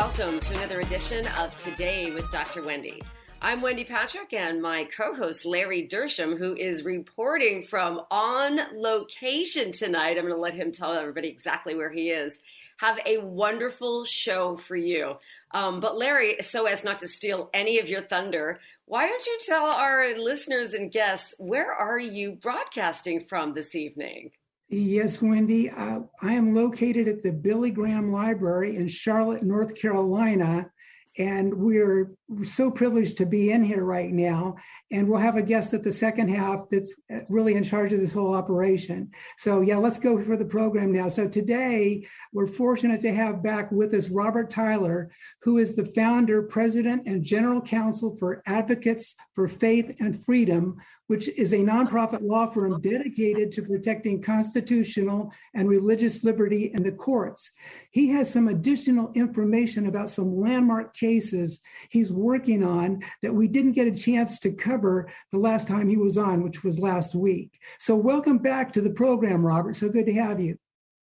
Welcome to another edition of Today with Dr. Wendy. I'm Wendy Patrick and my co host Larry Dersham, who is reporting from on location tonight. I'm going to let him tell everybody exactly where he is. Have a wonderful show for you. Um, but, Larry, so as not to steal any of your thunder, why don't you tell our listeners and guests where are you broadcasting from this evening? Yes, Wendy. Uh, I am located at the Billy Graham Library in Charlotte, North Carolina. And we're so privileged to be in here right now. And we'll have a guest at the second half that's uh, really in charge of this whole operation. So, yeah, let's go for the program now. So, today we're fortunate to have back with us Robert Tyler, who is the founder, president, and general counsel for Advocates for Faith and Freedom, which is a nonprofit law firm dedicated to protecting constitutional and religious liberty in the courts. He has some additional information about some landmark cases he's working on that we didn't get a chance to cover the last time he was on, which was last week. So, welcome back to the program, Robert. So good to have you.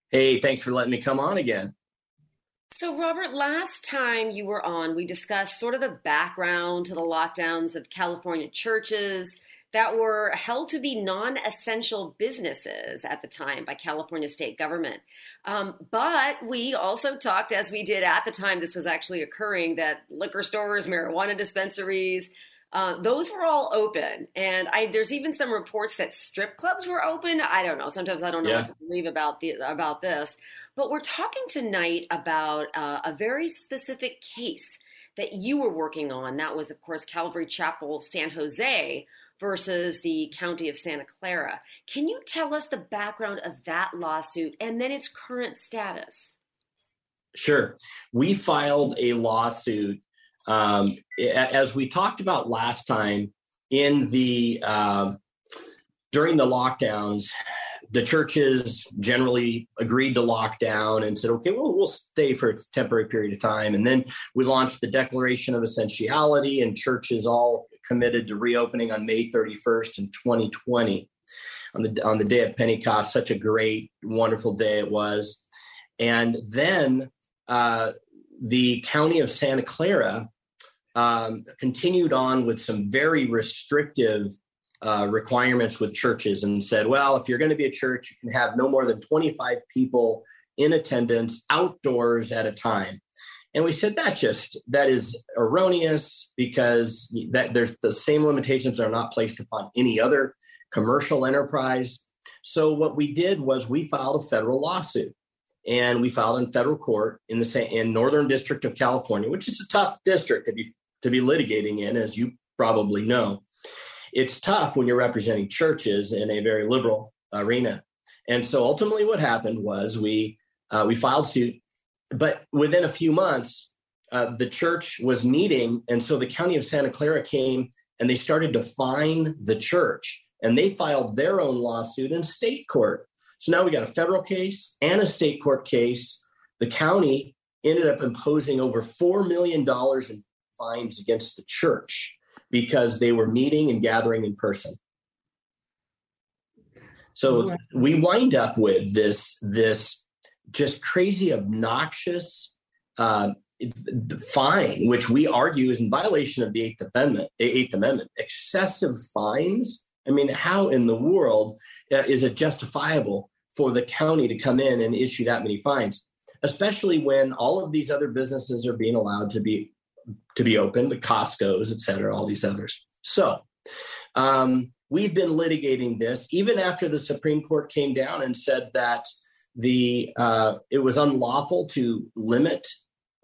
Hey, thanks for letting me come on again. So, Robert, last time you were on, we discussed sort of the background to the lockdowns of California churches that were held to be non essential businesses at the time by California state government. Um, but we also talked, as we did at the time this was actually occurring, that liquor stores, marijuana dispensaries, uh, those were all open. And I, there's even some reports that strip clubs were open. I don't know. Sometimes I don't know yeah. what to believe about, the, about this. But we're talking tonight about uh, a very specific case that you were working on. That was, of course, Calvary Chapel San Jose versus the county of Santa Clara. Can you tell us the background of that lawsuit and then its current status? Sure. We filed a lawsuit, um, as we talked about last time, in the um, during the lockdowns. The churches generally agreed to lock down and said, "Okay, well, we'll stay for a temporary period of time." And then we launched the Declaration of Essentiality, and churches all committed to reopening on May 31st in 2020 on the on the day of Pentecost. Such a great, wonderful day it was. And then uh, the county of Santa Clara um, continued on with some very restrictive uh, requirements with churches and said, well, if you're going to be a church, you can have no more than 25 people in attendance outdoors at a time. And we said that just that is erroneous because that there's the same limitations are not placed upon any other commercial enterprise. So what we did was we filed a federal lawsuit, and we filed in federal court in the in Northern District of California, which is a tough district to be to be litigating in, as you probably know. It's tough when you're representing churches in a very liberal arena, and so ultimately, what happened was we uh, we filed suit but within a few months, uh, the church was meeting, and so the county of Santa Clara came and they started to fine the church, and they filed their own lawsuit in state court. So now we got a federal case and a state court case. The county ended up imposing over four million dollars in fines against the church because they were meeting and gathering in person. So we wind up with this this just crazy, obnoxious uh, fine, which we argue is in violation of the Eighth Amendment. Eighth Amendment, excessive fines. I mean, how in the world uh, is it justifiable for the county to come in and issue that many fines, especially when all of these other businesses are being allowed to be to be open, the Costco's, et cetera, all these others. So um, we've been litigating this even after the Supreme Court came down and said that the uh, it was unlawful to limit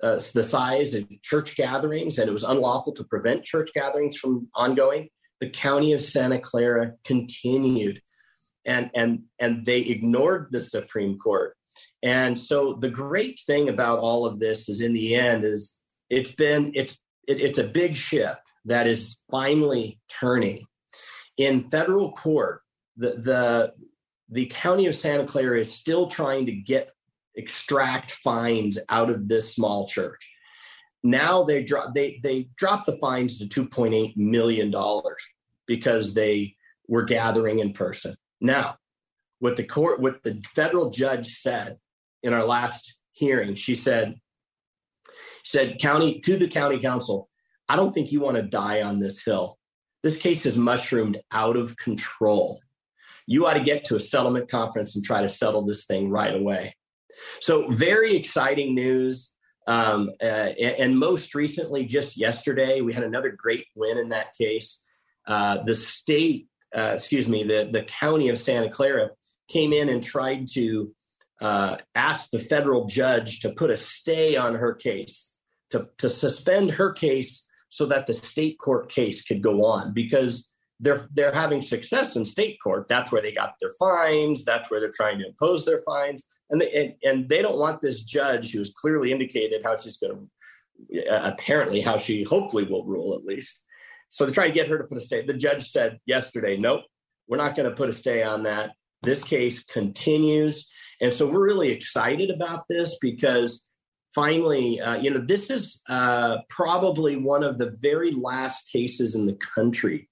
uh, the size of church gatherings and it was unlawful to prevent church gatherings from ongoing. The county of Santa Clara continued, and and and they ignored the Supreme Court. And so the great thing about all of this is, in the end, is it's been it's it, it's a big ship that is finally turning in federal court the the the county of santa clara is still trying to get extract fines out of this small church. Now they drop they they dropped the fines to 2.8 million dollars because they were gathering in person. Now what the court what the federal judge said in our last hearing she said she said county to the county counsel i don't think you want to die on this hill. This case has mushroomed out of control you ought to get to a settlement conference and try to settle this thing right away. So very exciting news. Um, uh, and, most recently just yesterday we had another great win in that case. Uh, the state uh, excuse me the, the county of santa clara came in and tried to uh, asked the federal judge to put a stay on her case, to, to suspend her case so that the state court case could go on because they're they're having success in state court. That's where they got their fines. That's where they're trying to impose their fines, and they, and, and they don't want this judge who's clearly indicated how she's going to uh, apparently how she hopefully will rule at least. So they're trying to get her to put a stay. The judge said yesterday, nope, we're not going to put a stay on that. This case continues. And so we're really excited about this because finally, uh, you know, this is uh, probably one of the very last cases in the country.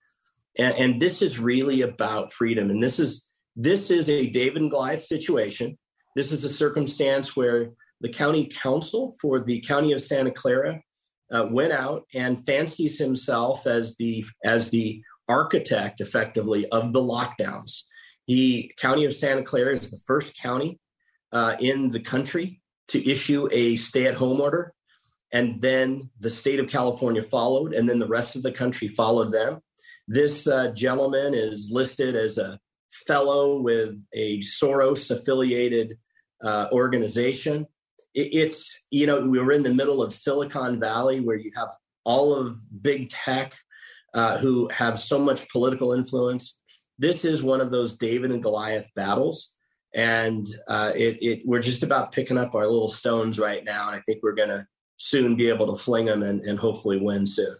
And, and this is really about freedom. And this is this is a David and Goliath situation. This is a circumstance where the county counsel for the county of Santa Clara uh, went out and fancies himself as the as the architect effectively of the lockdowns the county of Santa Clara is the first county uh, in the country to issue a stay at home order. And then the state of California followed, and then the rest of the country followed them. This uh, gentleman is listed as a fellow with a Soros affiliated uh, organization. It, it's, you know, we were in the middle of Silicon Valley where you have all of big tech uh, who have so much political influence this is one of those David and Goliath battles. And uh, it, it, we're just about picking up our little stones right now. And I think we're going to soon be able to fling them and, and hopefully win soon.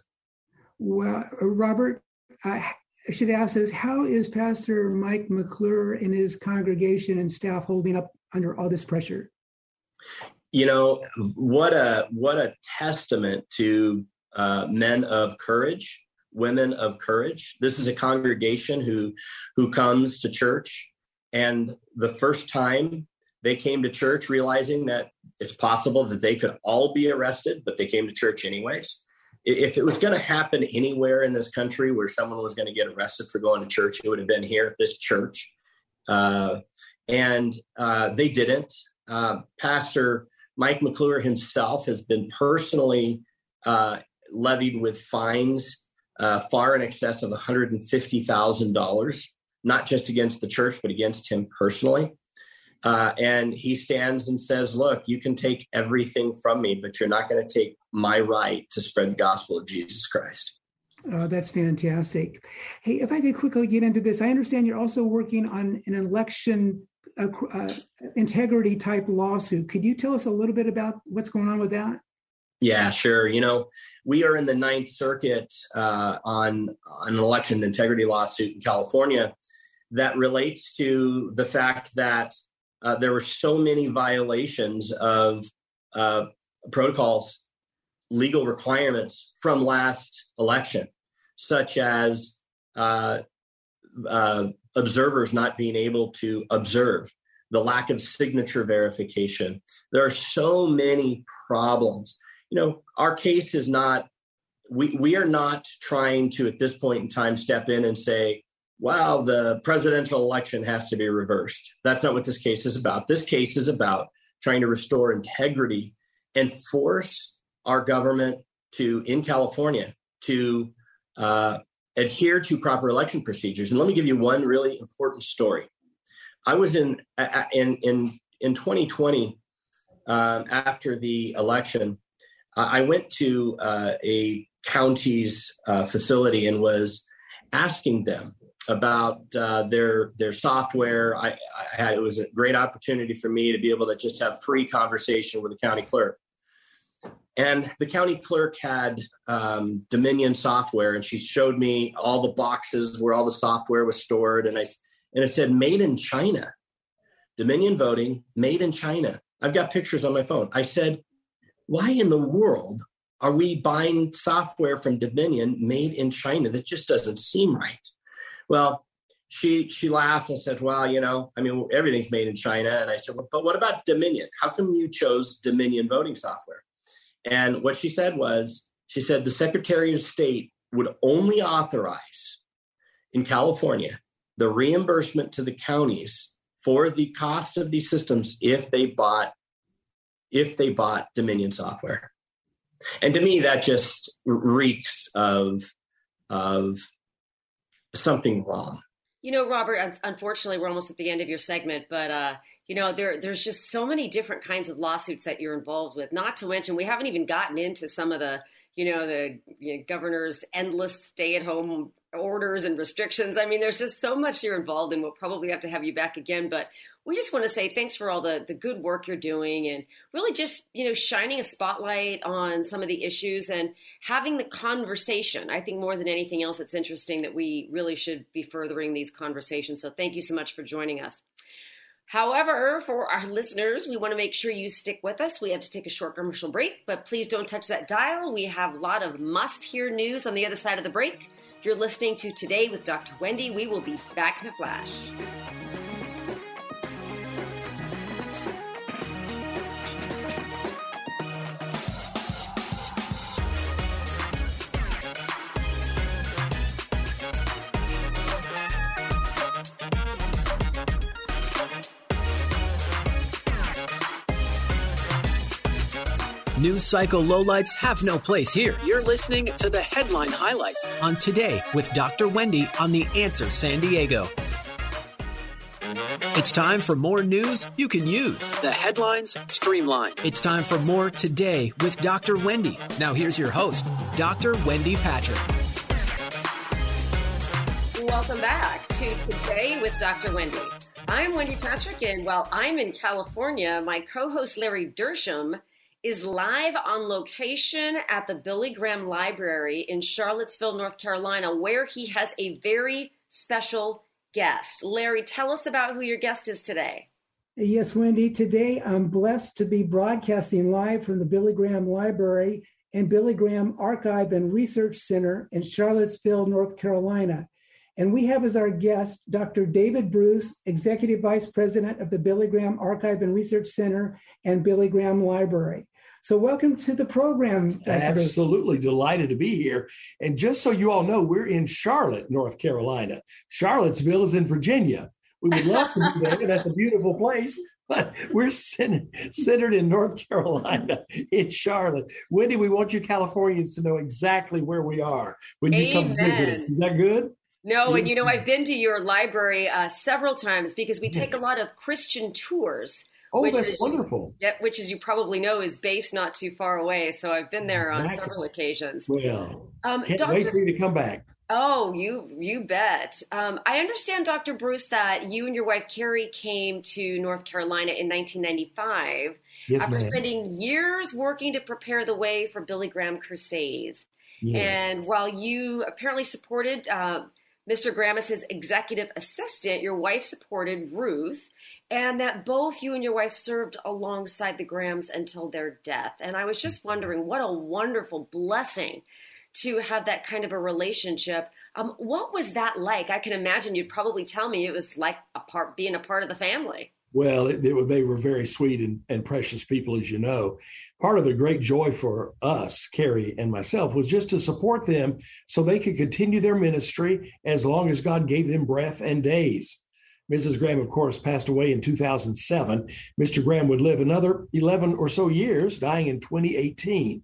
Well, Robert, I should ask this how is Pastor Mike McClure and his congregation and staff holding up under all this pressure? You know, what a what a testament to uh, men of courage women of courage. This is a congregation who who comes to church and the first time they came to church realizing that it's possible that they could all be arrested, but they came to church anyways. If it was going to happen anywhere in this country where someone was going to get arrested for going to church, it would have been here at this church. Uh, and uh, they didn't. Uh, Pastor Mike McClure himself has been personally uh, levied with fines uh, far in excess of $150,000, not just against the church, but against him personally. Uh, and he stands and says, Look, you can take everything from me, but you're not going to take my right to spread the gospel of Jesus Christ. Oh, that's fantastic. Hey, if I could quickly get into this, I understand you're also working on an election uh, uh, integrity type lawsuit. Could you tell us a little bit about what's going on with that? Yeah, sure. You know, we are in the Ninth Circuit uh, on, on an election integrity lawsuit in California that relates to the fact that uh, there were so many violations of uh, protocols, legal requirements from last election, such as uh, uh, observers not being able to observe, the lack of signature verification. There are so many problems you know, our case is not, we, we are not trying to, at this point in time, step in and say, wow, the presidential election has to be reversed. That's not what this case is about. This case is about trying to restore integrity and force our government to, in California, to uh, adhere to proper election procedures. And let me give you one really important story. I was in in in in 2020 um, after the election. I went to uh, a county's uh, facility and was asking them about uh, their their software. I, I, had it was a great opportunity for me to be able to just have free conversation with the county clerk. And the county clerk had um, Dominion software, and she showed me all the boxes where all the software was stored, and I and it said "Made in China." Dominion voting, made in China. I've got pictures on my phone. I said, "Why in the world are we buying software from Dominion made in China? That just doesn't seem right." Well, she she laughed and said, "Well, you know, I mean, everything's made in China." And I said, well, "But what about Dominion? How come you chose Dominion voting software?" And what she said was, she said the Secretary of State would only authorize in California the reimbursement to the counties for the cost of these systems if they bought if they bought Dominion software. And to me, that just reeks of of something wrong. You know, Robert, unfortunately, we're almost at the end of your segment, but uh, you know, there there's just so many different kinds of lawsuits that you're involved with. Not to mention, we haven't even gotten into some of the, you know, the you know, governor's endless stay-at-home orders and restrictions. I mean, there's just so much you're involved in. We'll probably have to have you back again, but we just want to say thanks for all the the good work you're doing and really just you know shining a spotlight on some of the issues and having the conversation i think more than anything else it's interesting that we really should be furthering these conversations so thank you so much for joining us However, for our listeners, we want to make sure you stick with us. We have to take a short commercial break, but please don't touch that dial. We have a lot of must hear news on the other side of the break. You're listening to Today with Dr. Wendy. We will be back in a flash. News cycle lowlights have no place here. You're listening to the headline highlights on Today with Dr. Wendy on The Answer San Diego. It's time for more news you can use. The headlines streamlined. It's time for more Today with Dr. Wendy. Now, here's your host, Dr. Wendy Patrick. Welcome back to Today with Dr. Wendy. I'm Wendy Patrick, and while I'm in California, my co host Larry Dersham is live on location at the Billy Graham Library in Charlottesville, North Carolina, where he has a very special guest. Larry, tell us about who your guest is today. Yes, Wendy. Today I'm blessed to be broadcasting live from the Billy Graham Library and Billy Graham Archive and Research Center in Charlottesville, North Carolina. And we have as our guest Dr. David Bruce, Executive Vice President of the Billy Graham Archive and Research Center and Billy Graham Library. So, welcome to the program. Dr. Absolutely delighted to be here. And just so you all know, we're in Charlotte, North Carolina. Charlottesville is in Virginia. We would love to be there. That's a beautiful place, but we're centered in North Carolina, in Charlotte. Wendy, we want you Californians to know exactly where we are when you Amen. come visit. Is that good? No, and you know, I've been to your library uh, several times because we take a lot of Christian tours. Oh, that's is, wonderful. Yep, which, as you probably know, is based not too far away. So I've been there exactly. on several occasions. Well, um, can't Dr. wait for you to come back. Oh, you you bet. Um, I understand, Dr. Bruce, that you and your wife Carrie came to North Carolina in 1995 yes, after ma'am. spending years working to prepare the way for Billy Graham Crusades. Yes. And while you apparently supported uh, Mr. Graham as his executive assistant, your wife supported Ruth and that both you and your wife served alongside the Grahams until their death. And I was just wondering what a wonderful blessing to have that kind of a relationship. Um, what was that like? I can imagine you'd probably tell me it was like a part being a part of the family. Well, it, it, they were very sweet and, and precious people, as you know. Part of the great joy for us, Carrie and myself, was just to support them so they could continue their ministry as long as God gave them breath and days. Mrs. Graham, of course, passed away in 2007. Mr. Graham would live another 11 or so years, dying in 2018.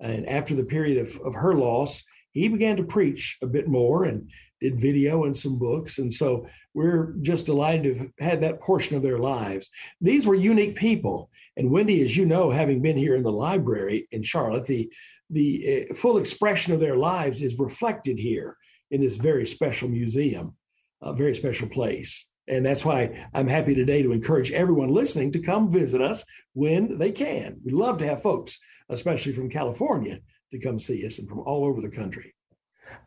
And after the period of, of her loss, he began to preach a bit more and did video and some books. And so we're just delighted to have had that portion of their lives. These were unique people. And Wendy, as you know, having been here in the library in Charlotte, the, the uh, full expression of their lives is reflected here in this very special museum, a very special place. And that's why I'm happy today to encourage everyone listening to come visit us when they can. We love to have folks, especially from California, to come see us and from all over the country.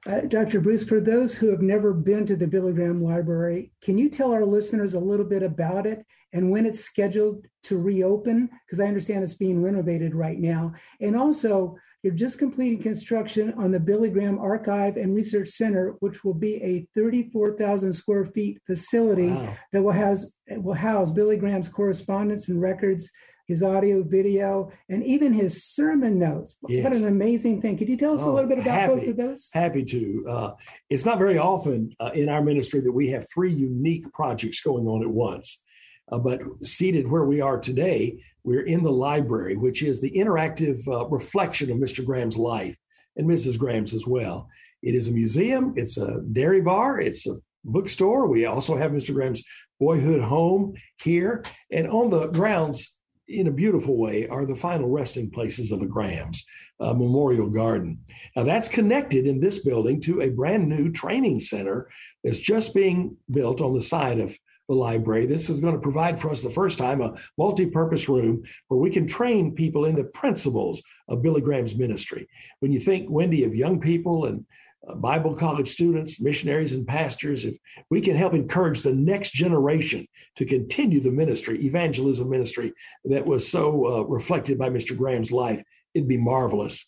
Uh, Dr. Bruce, for those who have never been to the Billy Graham Library, can you tell our listeners a little bit about it and when it's scheduled to reopen? Because I understand it's being renovated right now. And also, you're just completing construction on the Billy Graham Archive and Research Center, which will be a 34,000 square feet facility wow. that will house, will house Billy Graham's correspondence and records his audio, video, and even his sermon notes. Yes. What an amazing thing. Could you tell us oh, a little bit about happy, both of those? Happy to. Uh, it's not very often uh, in our ministry that we have three unique projects going on at once. Uh, but seated where we are today, we're in the library, which is the interactive uh, reflection of Mr. Graham's life and Mrs. Graham's as well. It is a museum, it's a dairy bar, it's a bookstore. We also have Mr. Graham's boyhood home here. And on the grounds in a beautiful way, are the final resting places of the Grahams uh, Memorial Garden. Now, that's connected in this building to a brand new training center that's just being built on the side of the library. This is going to provide for us the first time a multi purpose room where we can train people in the principles of Billy Graham's ministry. When you think, Wendy, of young people and uh, Bible college students, missionaries, and pastors, if we can help encourage the next generation to continue the ministry, evangelism ministry that was so uh, reflected by Mr. Graham's life, it'd be marvelous.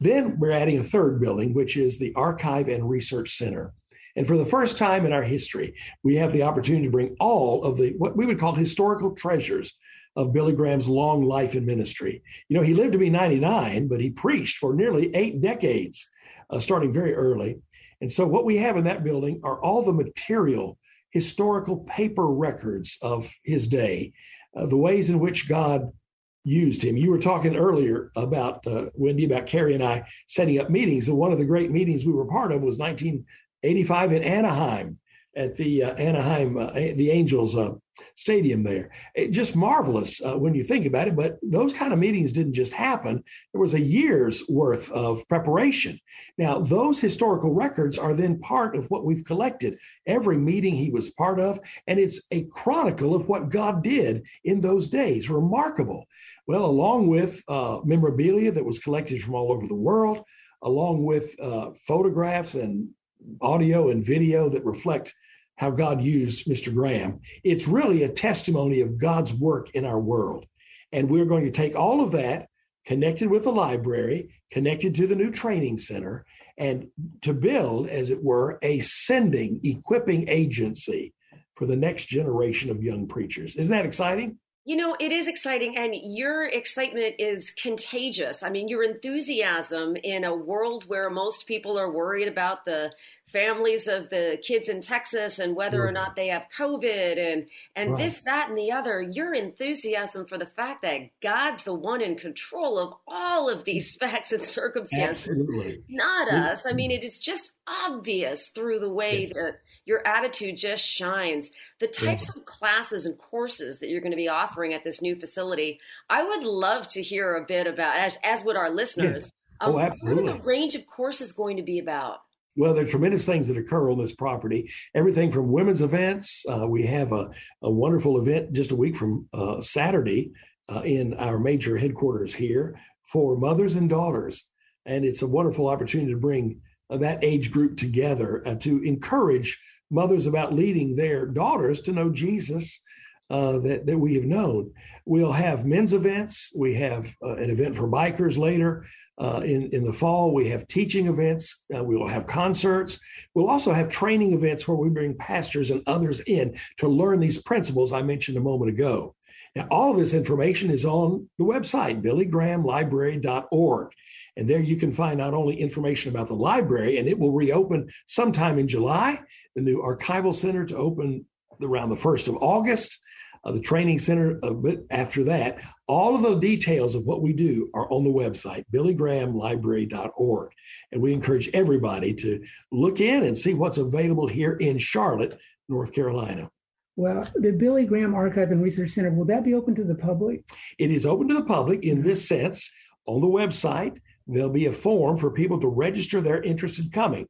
Then we're adding a third building, which is the Archive and Research Center. And for the first time in our history, we have the opportunity to bring all of the what we would call historical treasures of Billy Graham's long life in ministry. You know, he lived to be 99, but he preached for nearly eight decades uh, starting very early. And so, what we have in that building are all the material, historical paper records of his day, uh, the ways in which God used him. You were talking earlier about uh, Wendy, about Carrie and I setting up meetings. And one of the great meetings we were part of was 1985 in Anaheim at the uh, Anaheim, uh, the Angels uh, stadium there. It, just marvelous uh, when you think about it. But those kind of meetings didn't just happen. There was a year's worth of preparation. Now, those historical records are then part of what we've collected. Every meeting he was part of, and it's a chronicle of what God did in those days. Remarkable. Well, along with uh, memorabilia that was collected from all over the world, along with uh, photographs and audio and video that reflect how God used Mr. Graham. It's really a testimony of God's work in our world. And we're going to take all of that, connected with the library, connected to the new training center, and to build, as it were, a sending, equipping agency for the next generation of young preachers. Isn't that exciting? You know, it is exciting, and your excitement is contagious. I mean, your enthusiasm in a world where most people are worried about the families of the kids in Texas and whether or mm-hmm. not they have COVID and and right. this, that, and the other. Your enthusiasm for the fact that God's the one in control of all of these facts and circumstances, Absolutely. not us. I mean, it is just obvious through the way yes. that your attitude just shines. The types of classes and courses that you're going to be offering at this new facility, I would love to hear a bit about, as, as would our listeners. Yeah. Oh, um, absolutely. What are the range of courses going to be about? Well, there are tremendous things that occur on this property. Everything from women's events. Uh, we have a, a wonderful event just a week from uh, Saturday uh, in our major headquarters here for mothers and daughters. And it's a wonderful opportunity to bring uh, that age group together uh, to encourage mothers about leading their daughters to know Jesus uh, that, that we have known. We'll have men's events. We have uh, an event for bikers later uh, in, in the fall. We have teaching events. Uh, we will have concerts. We'll also have training events where we bring pastors and others in to learn these principles I mentioned a moment ago. Now, all of this information is on the website, billygrahamlibrary.org. And there you can find not only information about the library, and it will reopen sometime in July, the new archival center to open around the 1st of August. Uh, the training center a bit after that. All of the details of what we do are on the website, billygrahamlibrary.org. And we encourage everybody to look in and see what's available here in Charlotte, North Carolina. Well, the Billy Graham Archive and Research Center, will that be open to the public? It is open to the public in this sense. On the website, there'll be a form for people to register their interest in coming.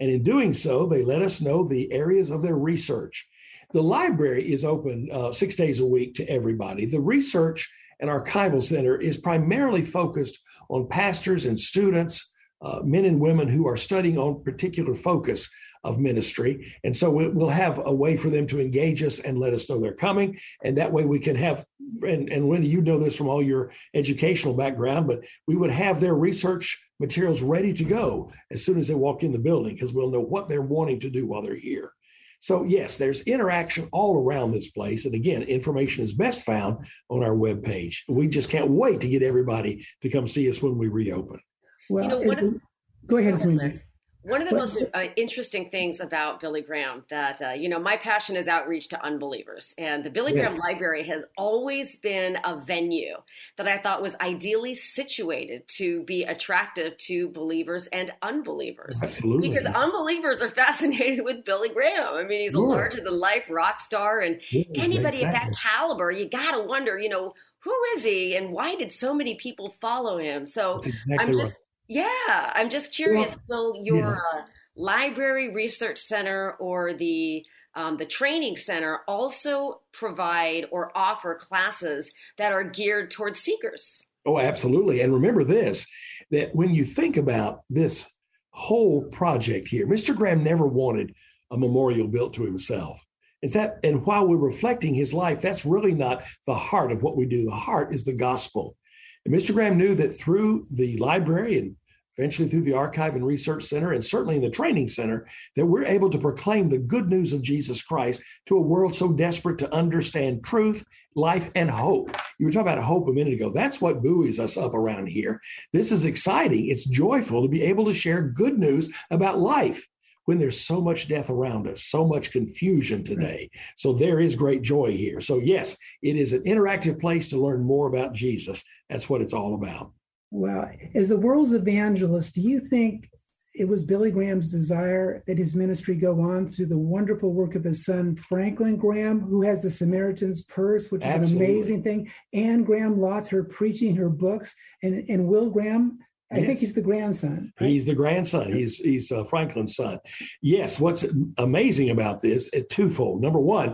And in doing so, they let us know the areas of their research. The library is open uh, six days a week to everybody. The research and archival center is primarily focused on pastors and students, uh, men and women who are studying on particular focus of ministry. And so we'll have a way for them to engage us and let us know they're coming. And that way we can have, and, and Wendy, you know this from all your educational background, but we would have their research materials ready to go as soon as they walk in the building because we'll know what they're wanting to do while they're here. So, yes, there's interaction all around this place. And again, information is best found on our webpage. We just can't wait to get everybody to come see us when we reopen. Well, you know, the, go ahead, Sweeney. One of the most uh, interesting things about Billy Graham that uh, you know my passion is outreach to unbelievers, and the Billy yeah. Graham Library has always been a venue that I thought was ideally situated to be attractive to believers and unbelievers. Absolutely, because unbelievers are fascinated with Billy Graham. I mean, he's a larger than life rock star, and yes, anybody exactly. at that caliber, you got to wonder, you know, who is he, and why did so many people follow him? So exactly I'm just. Right yeah, I'm just curious. Well, will your yeah. uh, library research center or the um, the training center also provide or offer classes that are geared towards seekers? Oh, absolutely. And remember this: that when you think about this whole project here, Mr. Graham never wanted a memorial built to himself. Is that, and while we're reflecting his life, that's really not the heart of what we do. The heart is the gospel. And Mr. Graham knew that through the library and eventually through the Archive and Research Center, and certainly in the Training Center, that we're able to proclaim the good news of Jesus Christ to a world so desperate to understand truth, life, and hope. You were talking about hope a minute ago. That's what buoys us up around here. This is exciting. It's joyful to be able to share good news about life when there's so much death around us, so much confusion today. So there is great joy here. So, yes, it is an interactive place to learn more about Jesus. That's what it's all about. Well, as the world's evangelist, do you think it was Billy Graham's desire that his ministry go on through the wonderful work of his son, Franklin Graham, who has the Samaritan's Purse, which is Absolutely. an amazing thing, Anne Graham Lotz, her preaching, her books, and, and Will Graham, I yes. think he's the grandson. Right? He's the grandson. He's he's uh, Franklin's son. Yes. What's amazing about this? Uh, twofold. Number one,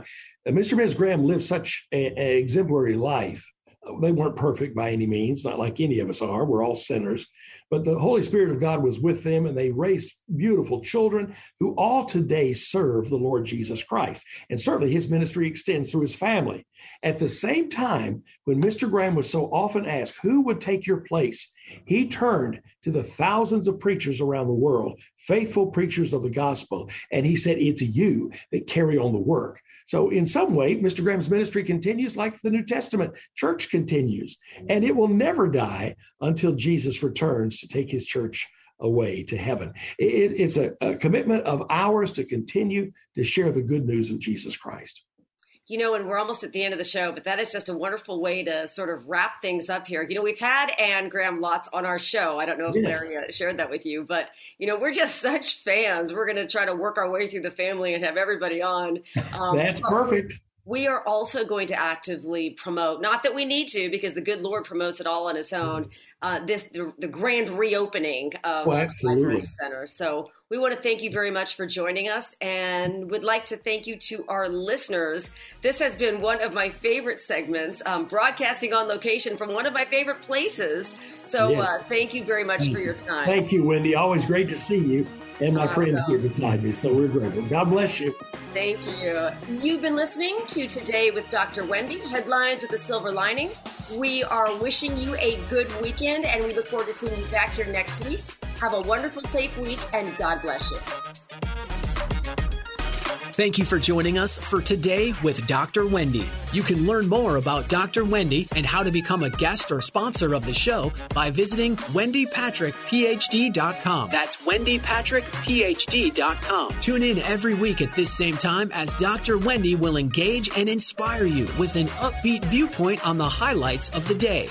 uh, Mr. and Ms. Graham lived such an exemplary life they weren't perfect by any means, not like any of us are. We're all sinners. But the Holy Spirit of God was with them, and they raised beautiful children who all today serve the Lord Jesus Christ. And certainly his ministry extends through his family. At the same time, when Mr. Graham was so often asked, Who would take your place? he turned to the thousands of preachers around the world, faithful preachers of the gospel, and he said, It's you that carry on the work. So, in some way, Mr. Graham's ministry continues like the New Testament church continues, and it will never die until Jesus returns to take his church away to heaven. It, it's a, a commitment of ours to continue to share the good news of Jesus Christ you know, and we're almost at the end of the show, but that is just a wonderful way to sort of wrap things up here. You know, we've had Anne Graham Lotz on our show. I don't know if yes. Larry uh, shared that with you, but, you know, we're just such fans. We're going to try to work our way through the family and have everybody on. Um, That's perfect. We are also going to actively promote, not that we need to, because the good Lord promotes it all on his own. Uh, this the, the, grand reopening of well, the Library Center. So we want to thank you very much for joining us and would like to thank you to our listeners. This has been one of my favorite segments, um, broadcasting on location from one of my favorite places. So yes. uh, thank you very much thank for your time. Thank you, Wendy. Always great to see you and my awesome. friends here beside me. So we're grateful. God bless you. Thank you. You've been listening to Today with Dr. Wendy, Headlines with a Silver Lining. We are wishing you a good weekend and we look forward to seeing you back here next week. Have a wonderful, safe week, and God bless you. Thank you for joining us for Today with Dr. Wendy. You can learn more about Dr. Wendy and how to become a guest or sponsor of the show by visiting wendypatrickphd.com. That's wendypatrickphd.com. Tune in every week at this same time as Dr. Wendy will engage and inspire you with an upbeat viewpoint on the highlights of the day.